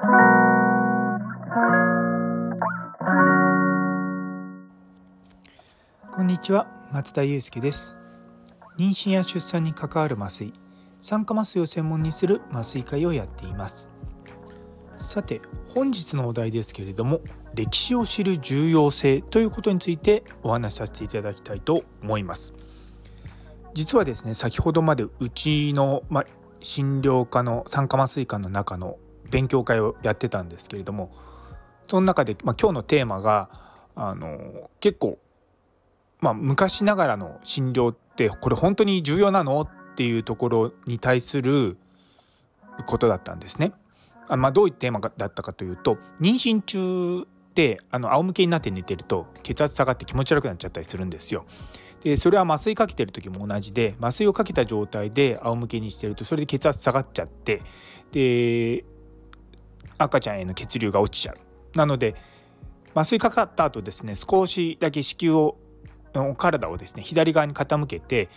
こんにちは松田祐介です。妊娠や出産に関わる麻酔酸化麻酔を専門にする麻酔会をやっています。さて本日のお題ですけれども歴史を知る重要性ということについてお話しさせていただきたいと思います。実はですね先ほどまでうちの、ま、診療科の酸化麻酔科の中の勉強会をやってたんですけれどもその中で、まあ、今日のテーマがあの結構、まあ、昔ながらの診療ってこれ本当に重要なのっていうところに対することだったんですね。あまあ、どういうテーマだったかというと妊娠中ってあの仰向けになって寝てると血圧下がって気持ち悪くなっちゃったりするんですよ。でそれは麻酔かけてる時も同じで麻酔をかけた状態で仰向けにしてるとそれで血圧下がっちゃってで赤ちゃんへの血流が落ちちゃう。なので麻酔かかった後ですね少しだけ子宮を体をですね左側に傾けて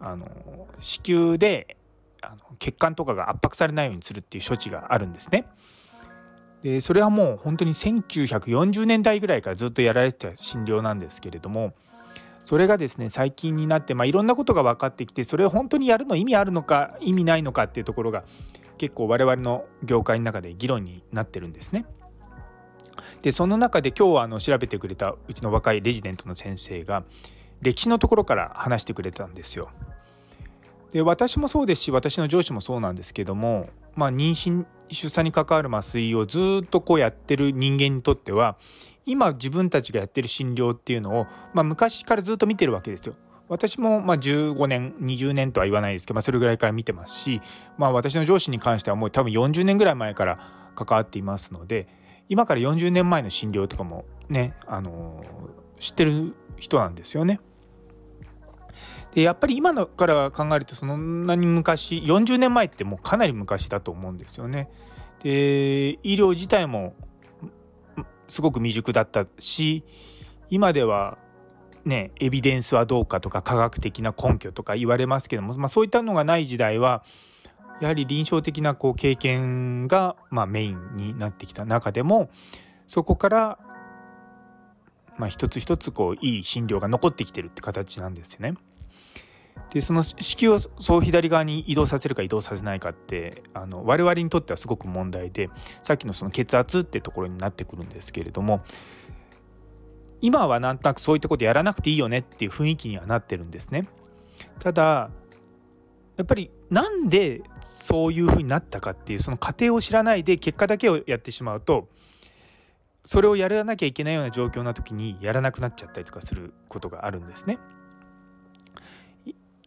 あの子宮であの血管とかが圧迫されないようにするっていう処置があるんですね。でそれはもう本当に1940年代ぐらいからずっとやられてた診療なんですけれどもそれがですね最近になって、まあ、いろんなことが分かってきてそれを本当にやるの意味あるのか意味ないのかっていうところが結構我々の業界の中で議論になってるんですね。でその中で今日はあの調べてくれたうちの若いレジデントの先生が歴史のところから話してくれたんですよ。で私もそうですし私の上司もそうなんですけども、まあ、妊娠出産に関わる麻酔をずっとこうやってる人間にとっては今自分たちがやってる診療っていうのを、まあ、昔からずっと見てるわけですよ。私もま15年20年とは言わないですけど、まあ、それぐらいから見てますし、まあ、私の上司に関してはもう多分40年ぐらい前から関わっていますので今から40年前の診療とかもね、あのー、知ってる人なんですよね。でやっぱり今のから考えるとそんなに昔40年前ってもうかなり昔だと思うんですよね。で医療自体もすごく未熟だったし今ではねエビデンスはどうかとか科学的な根拠とか言われますけども、まあ、そういったのがない時代はやはり臨床的なこう経験がまあメインになってきた中でもそこからまあ一つ一つこういい診療が残ってきてるって形なんですよね。でその子宮をそう左側に移動させるか移動させないかってあの我々にとってはすごく問題でさっきのその血圧ってところになってくるんですけれども今はなんとなくそういったことやらなくていいよねっていう雰囲気にはなってるんですね。ただやっぱりなんでそういうふうになったかっていうその過程を知らないで結果だけをやってしまうとそれをやらなきゃいけないような状況な時にやらなくなっちゃったりとかすることがあるんですね。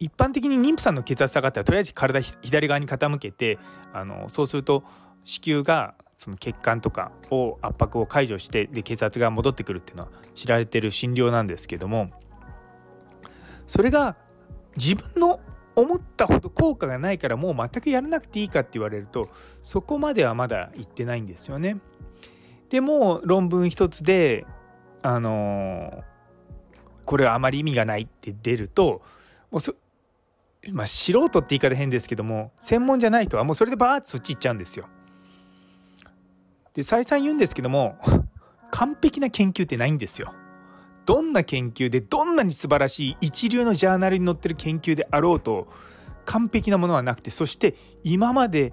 一般的に妊婦さんの血圧下がったらとりあえず体左側に傾けてあのそうすると子宮がその血管とかを圧迫を解除してで血圧が戻ってくるっていうのは知られてる診療なんですけどもそれが自分の思ったほど効果がないからもう全くやらなくていいかって言われるとそこまではまだ言ってないんですよね。でも論文一つであのこれはあまり意味がないって出るともうそまあ素人って言い方変ですけども専門じゃない人はもうそれでバーッとそっち行っちゃうんですよ。で再三言うんですけども 完璧な研究ってないんですよ。どんな研究でどんなに素晴らしい一流のジャーナルに載ってる研究であろうと完璧なものはなくてそして今まで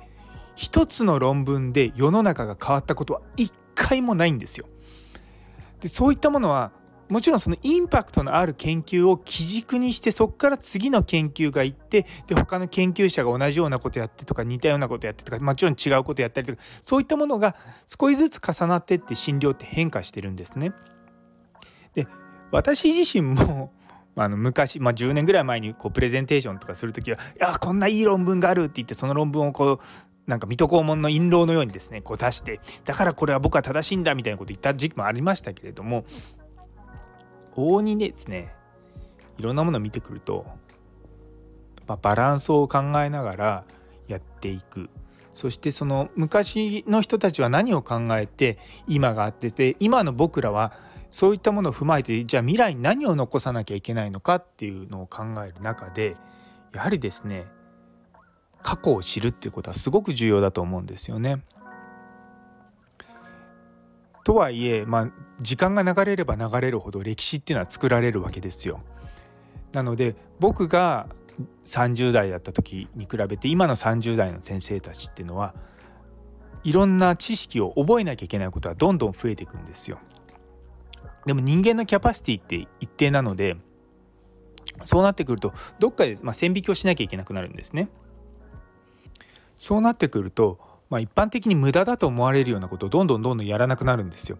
一つの論文で世の中が変わったことは一回もないんですよ。でそういったものはもちろんそのインパクトのある研究を基軸にしてそこから次の研究がいってで他の研究者が同じようなことやってとか似たようなことやってとかもちろん違うことやったりとかそういったものが少しずつ重なってって診療って変化してるんですね。で私自身も あの昔、まあ、10年ぐらい前にこうプレゼンテーションとかする時は「いやこんないい論文がある」って言ってその論文をこうなんか水戸黄門の印籠のようにですねこう出してだからこれは僕は正しいんだみたいなこと言った時期もありましたけれども往々にですねいろんなものを見てくると、まあ、バランスを考えながらやっていくそしてその昔の人たちは何を考えて今があってて今の僕らはそういったものを踏まえてじゃあ未来に何を残さなきゃいけないのかっていうのを考える中でやはりですね過去を知るっていうことはすごく重要だと思うんですよね。とはいえ、まあ、時間が流れれば流れるほど歴史っていうのは作られるわけですよ。なので僕が30代だった時に比べて今の30代の先生たちっていうのはいろんな知識を覚えなきゃいけないことはどんどん増えていくんですよ。でも人間のキャパシティって一定なのでそうなってくるとどっかでま線引きをしなきゃいけなくなるんですね。そうなってくると、まあ、一般的に無駄だと思われるようなことをどんどんどんどんやらなくなるんですよ。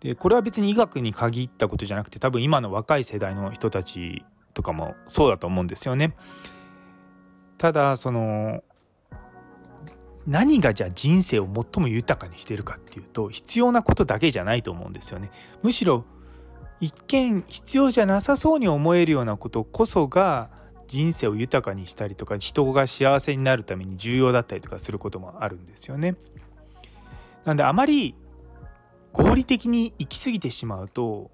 でこれは別に医学に限ったことじゃなくて多分今の若い世代の人たちとかもそうだと思うんですよね。ただその何がじゃあ人生を最も豊かにしてるかっていうと必要なことだけじゃないと思うんですよね。むしろ一見必要じゃなさそうに思えるようなことこそが人生を豊かにしたりとか人が幸せになるために重要だったりとかすることもあるんですよね。なんであまり合理的に行き過ぎてしまうと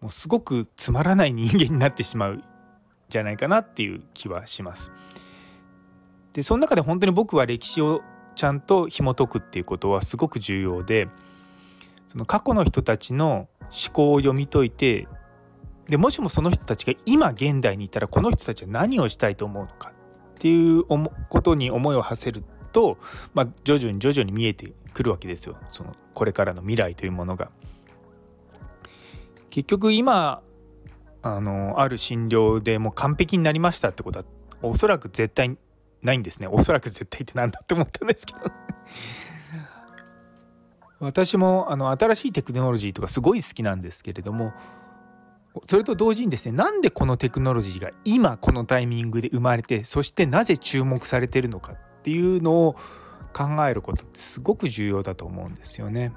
もうすごくつまらない人間になってしまうじゃないかなっていう気はします。でその中で本当に僕は歴史をちゃんと紐解くっていうことはすごく重要でその過去の人たちの思考を読み解いてでもしもその人たちが今現代にいたらこの人たちは何をしたいと思うのかっていうことに思いを馳せると、まあ、徐々に徐々に見えてくるわけですよ。そのこれからの未来というものが。結局今あのある診療でもう完璧になりましたってことはおそらく絶対ないんですね。おそらく絶対って何だって思ったんですけど。私もあの新しいテクノロジーとかすごい好きなんですけれどもそれと同時にですねなんでこのテクノロジーが今このタイミングで生まれてそしてなぜ注目されてるのかっていうのを考えることってすごく重要だと思うんですよね。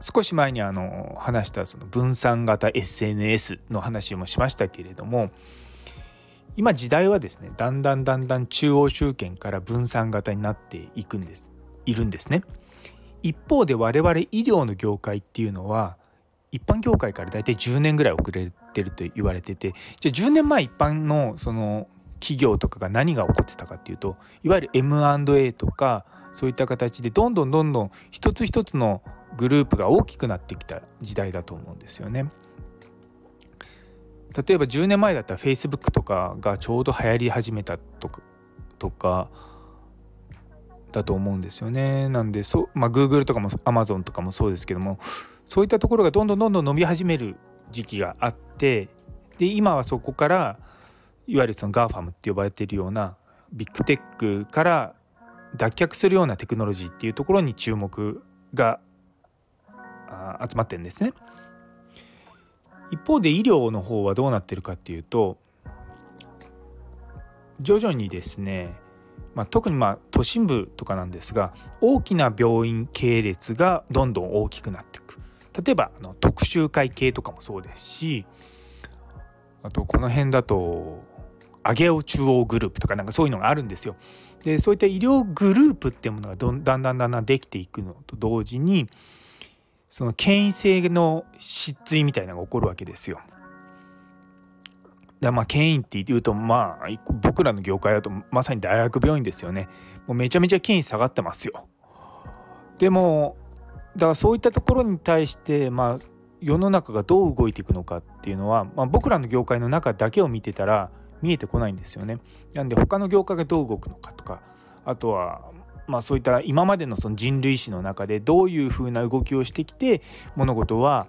少し前にあの話したその分散型 SNS の話もしましたけれども今時代はですねだんだんだんだん中央集権から分散型になっていくんですいるんですね。一方で我々医療の業界っていうのは一般業界から大体10年ぐらい遅れてると言われててじゃあ10年前一般のその企業とかが何が起こってたかっていうといわゆる M&A とかそういった形でどんどんどんどん一つ一つのグループが大きくなってきた時代だと思うんですよね。例えば10年前だったら Facebook とかがちょうど流行り始めたとかとかだと思うんですよね。なんでそ、まあ、Google とかも Amazon とかもそうですけどもそういったところがどんどんどんどん伸び始める時期があってで今はそこからいわゆるその GAFAM って呼ばれているようなビッグテックから脱却するようなテクノロジーっていうところに注目が集まってるんですね。一方で医療の方はどうなってるかっていうと徐々にですねまあ、特にまあ都心部とかなんですが大きな病院系列がどんどん大きくなっていく例えばあの特集会系とかもそうですしあとこの辺だと上尾中央グループとかなんかそういうのがあるんですよ。でそういった医療グループっていうものがどんだんだんだんだんできていくのと同時にその権威性の失墜みたいなのが起こるわけですよ。でまあ権威って言うとまあ僕らの業界だとまさに大学病院ですよねもうめちゃめちゃ権威下がってますよでもだからそういったところに対してまあ世の中がどう動いていくのかっていうのは、まあ、僕らの業界の中だけを見てたら見えてこないんですよね。なんで他の業界がどう動くのかとかあとはまあそういった今までのその人類史の中でどういうふうな動きをしてきて物事は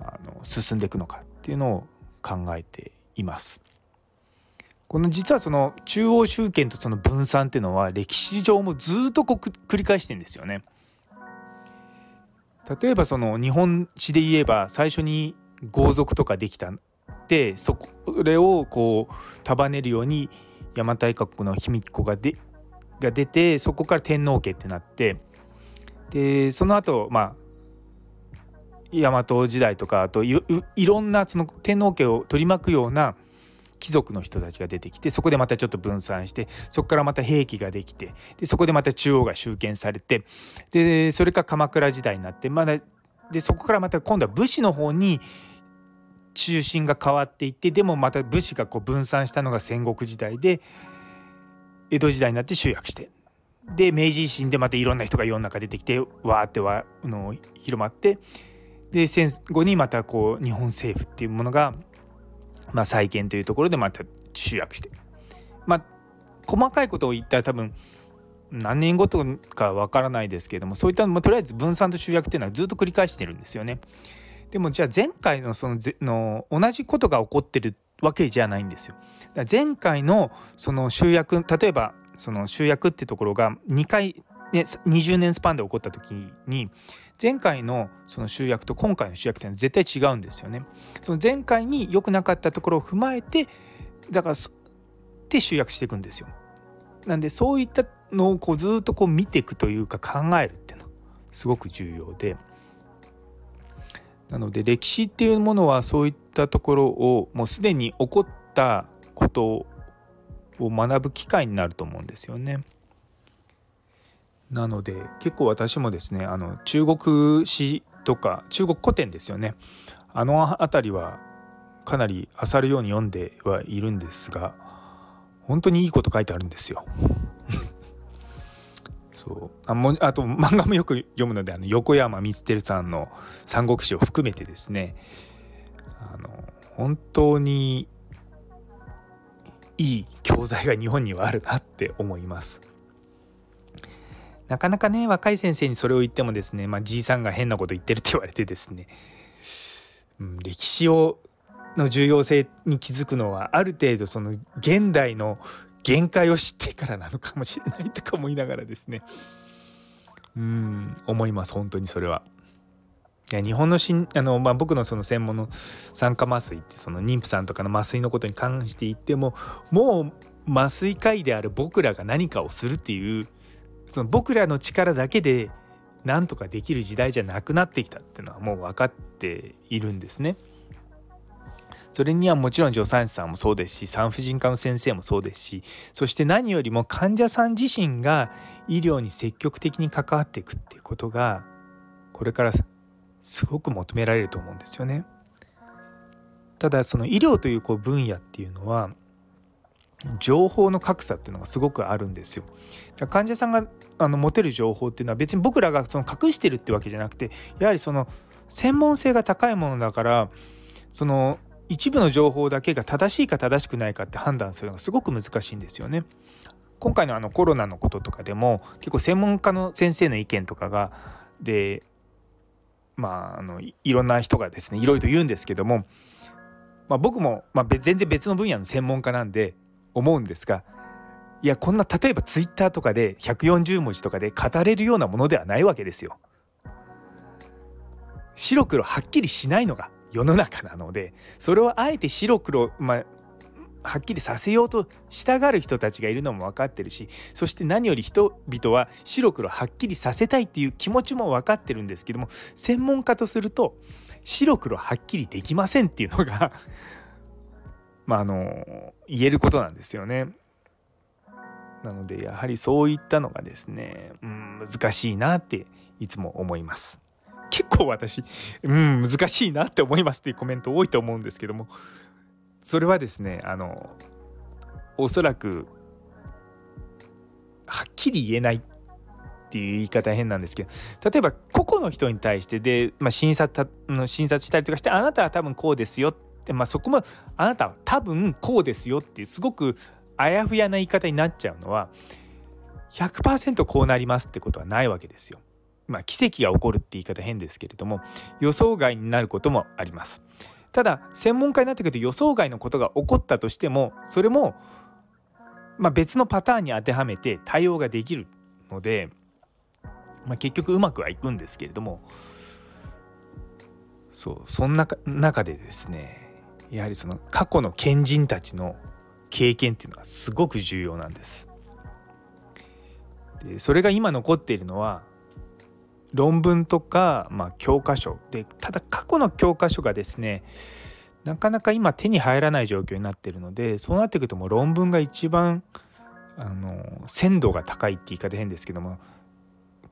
あの進んでいくのかっていうのを考えています。この実はその中央集権とその分散っていうのは歴史上もずっとこう繰り返してんですよね。例えばその日本史で言えば最初に豪族とかできたってそれをこう束ねるように邪馬台国の卑弥呼がでが出てそこから天皇家ってなってでその後まあ大和時代とかあといろんなその天皇家を取り巻くような貴族の人たちが出てきてそこでまたちょっと分散してそこからまた兵器ができてでそこでまた中央が集権されてでそれか鎌倉時代になってまだでそこからまた今度は武士の方に中心が変わっていってでもまた武士がこう分散したのが戦国時代で江戸時代になって集約してで明治維新でまたいろんな人が世の中出てきてわーってわの広まってで戦後にまたこう日本政府っていうものが、まあ、再建というところでまた集約してまあ細かいことを言ったら多分何年後とかわからないですけれどもそういったまあ、とりあえず分散と集約っていうのはずっと繰り返してるんですよね。でもじゃあ前回のそのぜの同じことが起こってるわけじゃないんですよ。だ前回のその集約例えばその集約ってところが2回、ね、20年スパンで起こった時に前回のその集約と今回の集約っていうのは絶対違うんですよね。その前回に良くなかったところを踏まえてだからで集約していくんですよ。なんでそういったのをこうずっとこう見ていくというか考えるっていうのはすごく重要でなので歴史っていうものはそういったところをもうすでに起こったことを学ぶ機会になると思うんですよね。なので結構私もですねあの中国史とか中国古典ですよねあの辺りはかなり漁るように読んではいるんですが本当にいいこと書いてあるんですよ。そうあもあと漫画もよく読むのであの横山光輝さんの「三国志」を含めてですねあの本当にいい教材が日本にはあるなって思います。なかなかね若い先生にそれを言ってもですね、まあ、じいさんが変なこと言ってるって言われてですね、うん、歴史をの重要性に気づくのはある程度その現代の限界を知ってからなのかもしれないとか思いながらですねうん思います本当にそれは。いや日本のしんあの、まあ、僕のその専門の酸化麻酔ってその妊婦さんとかの麻酔のことに関して言ってももう麻酔科医である僕らが何かをするっていうその僕らの力だけで何とかできる時代じゃなくなってきたっていうのはもう分かっているんですね。それにはもちろん助産師さんもそうですし産婦人科の先生もそうですしそして何よりも患者さん自身が医療に積極的に関わっていくっていうことがこれからすごく求められると思うんですよね。ただその医療というこう分野っていうのは情報の格差っていうのがすごくあるんですよ。患者さんがあの持てる情報っていうのは別に僕らがその隠してるってわけじゃなくてやはりその専門性が高いものだからその一部の情報だけが正しいか正しくないかって判断するのがすごく難しいんですよね。今回のあのコロナのこととかでも結構専門家の先生の意見とかがでまああのいろんな人がですねいろいろと言うんですけども、まあ、僕も、まあ、全然別の分野の専門家なんで思うんですがいやこんな例えばツイッターとかで140文字とかで語れるようなものではないわけですよ。白黒はっきりしないのが世の中なのでそれをあえて白黒、まあ、はっきりさせようとしたがる人たちがいるのも分かってるしそして何より人々は白黒はっきりさせたいっていう気持ちも分かってるんですけども専門家とすると白黒はっきりできませんっていうのがまああの言えることなんですよね。なのでやはりそういったのがですね、うん、難しいなっていつも思います。結構私、うん、難しいなって思いますっていうコメント多いと思うんですけどもそれはですねあのおそらくはっきり言えないっていう言い方変なんですけど例えば個々の人に対してで、まあ、診察診察したりとかしてあなたは多分こうですよって、まあ、そこもあなたは多分こうですよってすごくあやふやな言い方になっちゃうのは100%こうなりますってことはないわけですよ。まあ、奇跡が起こるって言い方変ですけれども予想外になることもあります。ただ専門家になってくると予想外のことが起こったとしてもそれも、まあ、別のパターンに当てはめて対応ができるので、まあ、結局うまくはいくんですけれどもそうそんな中でですねやはりその過去の賢人たちの経験っていうのはすごく重要なんです。でそれが今残っているのは論文とか、まあ、教科書でただ過去の教科書がですねなかなか今手に入らない状況になっているのでそうなってくるともう論文が一番あの鮮度が高いって言い方変ですけども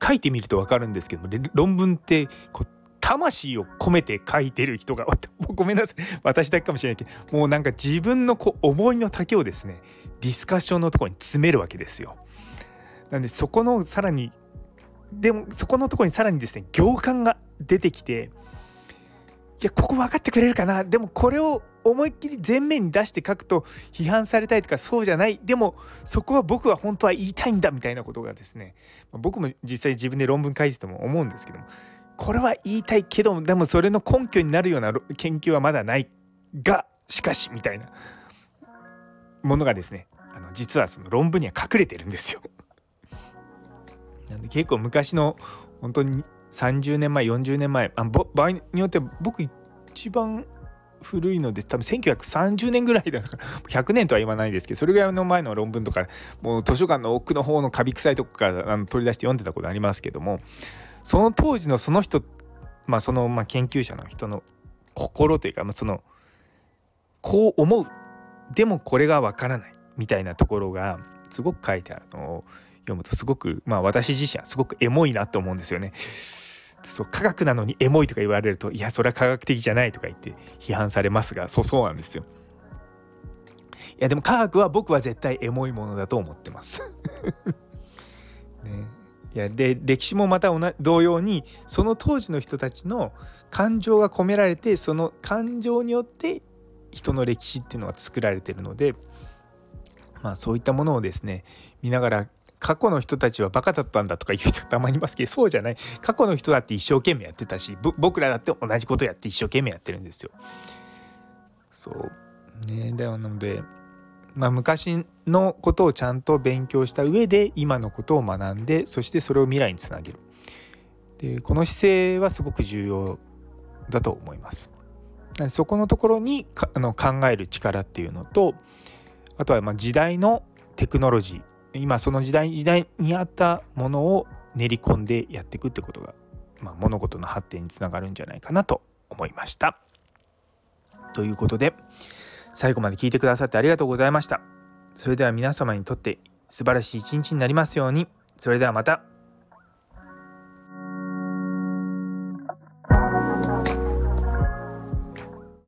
書いてみると分かるんですけども論文ってこう魂を込めて書いてる人が ごめんなさい。私だけかもしれないけどもうなんか自分のこう思いの丈をですねディスカッションのところに詰めるわけですよ。なんでそこのさらにでもそこのところにさらにですね行間が出てきていやここ分かってくれるかな。でもこれを思いっきり前面に出して書くと批判されたいとかそうじゃない。でもそこは僕は本当は言いたいんだみたいなことがですね僕も実際自分で論文書いてても思うんですけどもこれは言いたいけどでもそれの根拠になるような研究はまだないがしかしみたいなものがですねあの実はその論文には隠れてるんですよ。なんで結構昔の本当に30年前40年前あ場合によって僕一番古いので多分1930年ぐらいだから 100年とは言わないですけどそれぐらいの前の論文とかもう図書館の奥の方のカビ臭いとこからあの取り出して読んでたことありますけどもその当時のその人まあそのまあ研究者の人の心というかまあそのこう思うでもこれがわからないみたいなところがすごく書いてあるのを読むとすごくまあ私自身はすごくエモいなと思うんですよね。そう科学なのにエモいとか言われるといやそれは科学的じゃないとか言って批判されますがそうそうなんですよ。いやでも科学は僕は絶対エモいものだと思ってます ね、いやで歴史もまた同様にその当時の人たちの感情が込められてその感情によって人の歴史っていうのが作られてるのでまあそういったものをですね見ながら過去の人たちはバカだったんだとか言う人 たまにいますけどそうじゃない過去の人だって一生懸命やってたし僕らだって同じことやって一生懸命やってるんですよ。そうねだなので、まあ、昔のことをちゃんと勉強した上で今のことを学んでそしてそれを未来につなげるでこの姿勢はすごく重要だと思います。そこのところにあの考える力っていうのとあとはま時代のテクノロジー今その時代時代に合ったものを練り込んでやっていくってことが、まあ、物事の発展につながるんじゃないかなと思いました。ということで最後まで聞いてくださってありがとうございました。それでは皆様にとって素晴らしい一日になりますように。それではまた。